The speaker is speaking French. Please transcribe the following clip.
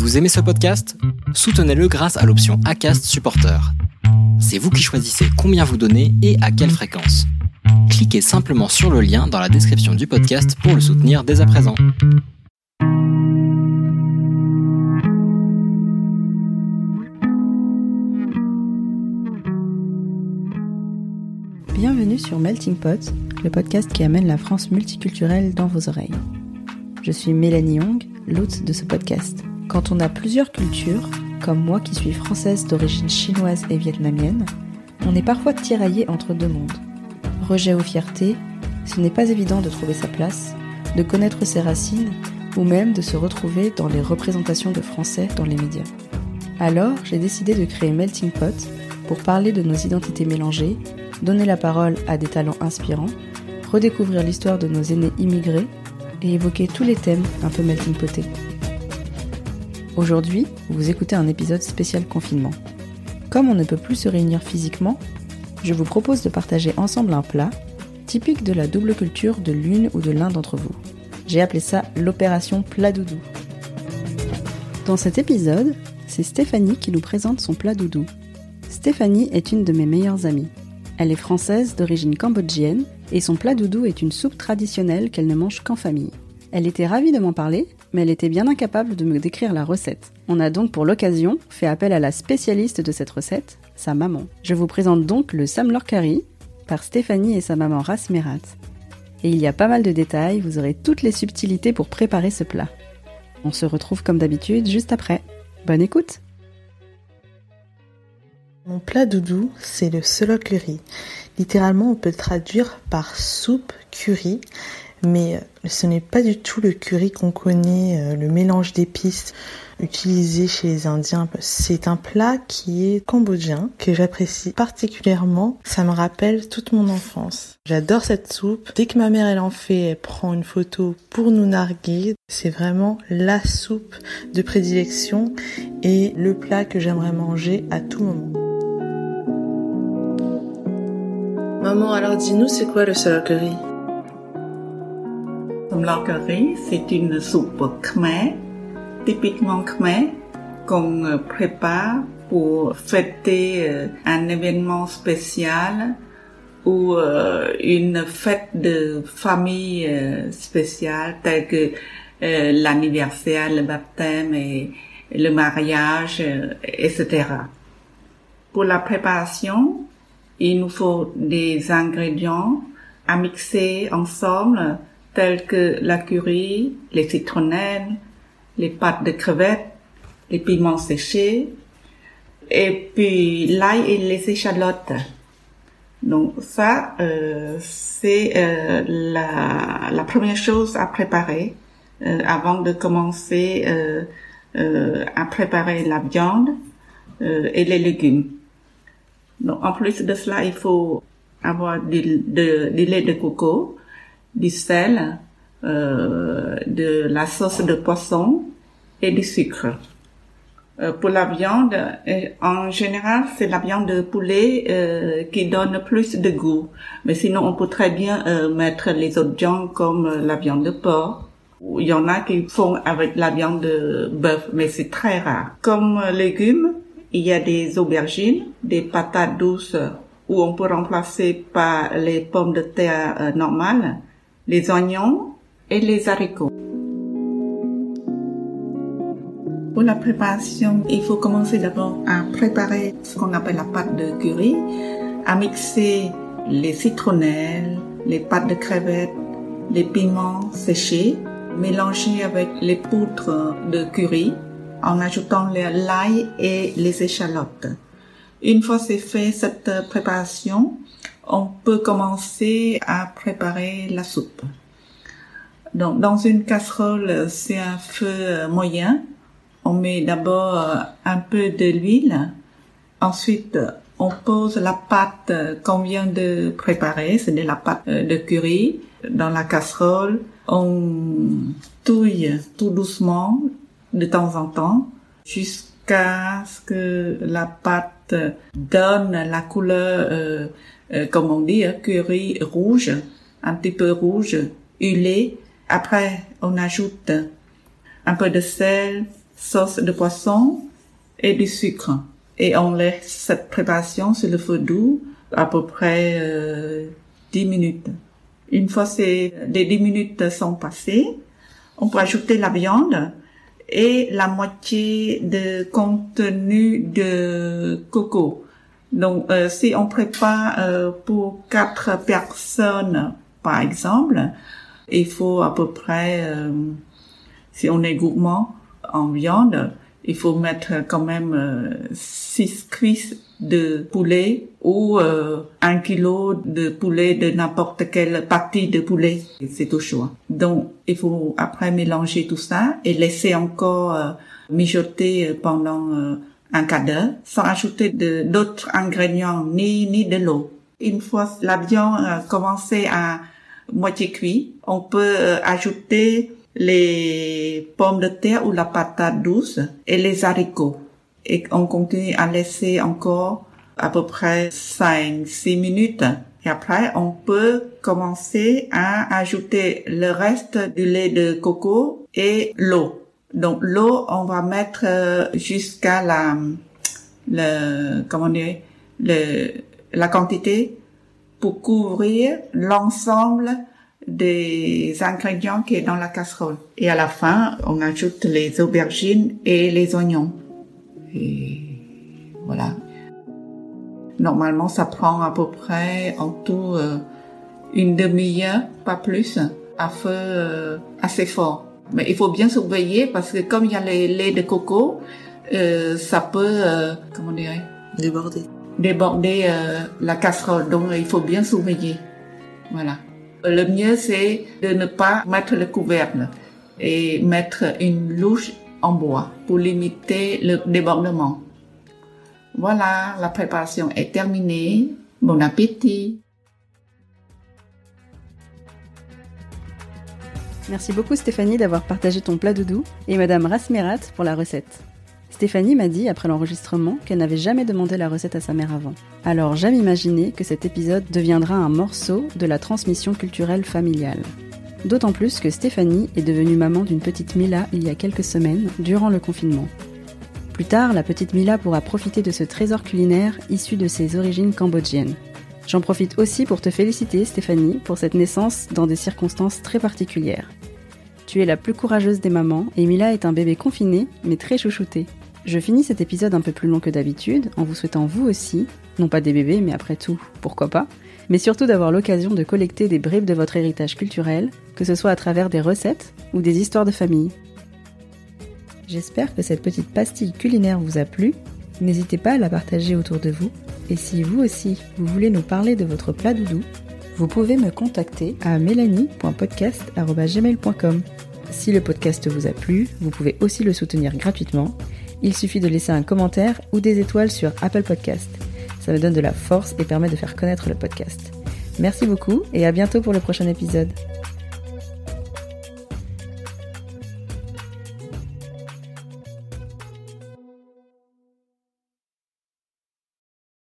Vous aimez ce podcast? Soutenez-le grâce à l'option ACAST Supporter. C'est vous qui choisissez combien vous donnez et à quelle fréquence. Cliquez simplement sur le lien dans la description du podcast pour le soutenir dès à présent. Bienvenue sur Melting Pot, le podcast qui amène la France multiculturelle dans vos oreilles. Je suis Mélanie Young, l'hôte de ce podcast. Quand on a plusieurs cultures, comme moi qui suis française d'origine chinoise et vietnamienne, on est parfois tiraillé entre deux mondes. Rejet ou fierté, ce n'est pas évident de trouver sa place, de connaître ses racines ou même de se retrouver dans les représentations de français dans les médias. Alors, j'ai décidé de créer Melting Pot pour parler de nos identités mélangées, donner la parole à des talents inspirants, redécouvrir l'histoire de nos aînés immigrés et évoquer tous les thèmes un peu melting potés. Aujourd'hui, vous écoutez un épisode spécial confinement. Comme on ne peut plus se réunir physiquement, je vous propose de partager ensemble un plat typique de la double culture de l'une ou de l'un d'entre vous. J'ai appelé ça l'opération plat doudou. Dans cet épisode, c'est Stéphanie qui nous présente son plat doudou. Stéphanie est une de mes meilleures amies. Elle est française d'origine cambodgienne et son plat doudou est une soupe traditionnelle qu'elle ne mange qu'en famille. Elle était ravie de m'en parler, mais elle était bien incapable de me décrire la recette. On a donc pour l'occasion fait appel à la spécialiste de cette recette, sa maman. Je vous présente donc le samlor curry par Stéphanie et sa maman Rasmerat. Et il y a pas mal de détails, vous aurez toutes les subtilités pour préparer ce plat. On se retrouve comme d'habitude juste après. Bonne écoute Mon plat doudou, c'est le solo curry. Littéralement, on peut le traduire par soupe curry, mais euh, ce n'est pas du tout le curry qu'on connaît, euh, le mélange d'épices utilisé chez les Indiens. C'est un plat qui est cambodgien, que j'apprécie particulièrement. Ça me rappelle toute mon enfance. J'adore cette soupe. Dès que ma mère elle en fait, elle prend une photo pour nous narguer. C'est vraiment la soupe de prédilection et le plat que j'aimerais manger à tout moment. Maman, alors dis-nous, c'est quoi le solo curry Samlar curry, c'est une soupe khmer, typiquement khmer, qu'on prépare pour fêter un événement spécial ou une fête de famille spéciale telle que l'anniversaire, le baptême et le mariage, etc. Pour la préparation, il nous faut des ingrédients à mixer ensemble tels que la curry, les citronnelles, les pâtes de crevettes, les piments séchés, et puis l'ail et les échalotes. Donc ça, euh, c'est euh, la, la, première chose à préparer euh, avant de commencer euh, euh, à préparer la viande et les légumes. Donc, en plus de cela, il faut avoir du, du lait de coco, du sel, euh, de la sauce de poisson et du sucre. Euh, pour la viande, euh, en général, c'est la viande de poulet euh, qui donne plus de goût. Mais sinon, on peut très bien euh, mettre les autres viandes comme la viande de porc. Il y en a qui font avec la viande de bœuf, mais c'est très rare. Comme légumes, il y a des aubergines, des patates douces où on peut remplacer par les pommes de terre euh, normales, les oignons et les haricots. Pour la préparation, il faut commencer d'abord à préparer ce qu'on appelle la pâte de curry, à mixer les citronnelles, les pâtes de crevettes, les piments séchés, mélanger avec les poutres de curry, en ajoutant l'ail et les échalotes. Une fois c'est fait cette préparation, on peut commencer à préparer la soupe. Donc, dans une casserole, c'est un feu moyen. On met d'abord un peu de l'huile. Ensuite, on pose la pâte qu'on vient de préparer, c'est de la pâte de curry, dans la casserole. On touille tout doucement de temps en temps jusqu'à ce que la pâte donne la couleur, euh, euh, comme on dit, curry rouge, un petit peu rouge, huilé. Après, on ajoute un peu de sel, sauce de poisson et du sucre. Et on laisse cette préparation sur le feu doux à peu près euh, 10 minutes. Une fois ces les 10 minutes sont passées, on peut ajouter la viande et la moitié de contenu de coco. Donc, euh, si on prépare euh, pour quatre personnes, par exemple, il faut à peu près, euh, si on est gourmand en viande, il faut mettre quand même six cuisses de poulet ou un kilo de poulet de n'importe quelle partie de poulet. C'est au choix. Donc, il faut après mélanger tout ça et laisser encore mijoter pendant un quart d'heure sans ajouter d'autres ingrédients ni ni de l'eau. Une fois la viande a commencé à moitié cuit, on peut euh, ajouter les pommes de terre ou la patate douce et les haricots. Et on continue à laisser encore à peu près 5-6 minutes. Et après, on peut commencer à ajouter le reste du lait de coco et l'eau. Donc l'eau, on va mettre euh, jusqu'à la le comment dire le la quantité pour couvrir l'ensemble des ingrédients qui est dans la casserole. Et à la fin, on ajoute les aubergines et les oignons. Et voilà. Normalement, ça prend à peu près en tout euh, une demi-heure, pas plus, à feu euh, assez fort. Mais il faut bien surveiller parce que comme il y a les laits de coco, euh, ça peut, comment dire, Déborder. déborder la casserole. Donc il faut bien surveiller. Voilà. Le mieux c'est de ne pas mettre le couvercle et mettre une louche en bois pour limiter le débordement. Voilà, la préparation est terminée. Bon appétit. Merci beaucoup Stéphanie d'avoir partagé ton plat doudou et Madame Rasmerat pour la recette. Stéphanie m'a dit après l'enregistrement qu'elle n'avait jamais demandé la recette à sa mère avant. Alors j'aime imaginer que cet épisode deviendra un morceau de la transmission culturelle familiale. D'autant plus que Stéphanie est devenue maman d'une petite Mila il y a quelques semaines, durant le confinement. Plus tard, la petite Mila pourra profiter de ce trésor culinaire issu de ses origines cambodgiennes. J'en profite aussi pour te féliciter, Stéphanie, pour cette naissance dans des circonstances très particulières. Tu es la plus courageuse des mamans et Mila est un bébé confiné, mais très chouchouté. Je finis cet épisode un peu plus long que d'habitude en vous souhaitant vous aussi, non pas des bébés, mais après tout, pourquoi pas, mais surtout d'avoir l'occasion de collecter des bribes de votre héritage culturel, que ce soit à travers des recettes ou des histoires de famille. J'espère que cette petite pastille culinaire vous a plu. N'hésitez pas à la partager autour de vous. Et si vous aussi, vous voulez nous parler de votre plat doudou, vous pouvez me contacter à mélanie.podcast.gmail.com. Si le podcast vous a plu, vous pouvez aussi le soutenir gratuitement. Il suffit de laisser un commentaire ou des étoiles sur Apple Podcast. Ça me donne de la force et permet de faire connaître le podcast. Merci beaucoup et à bientôt pour le prochain épisode.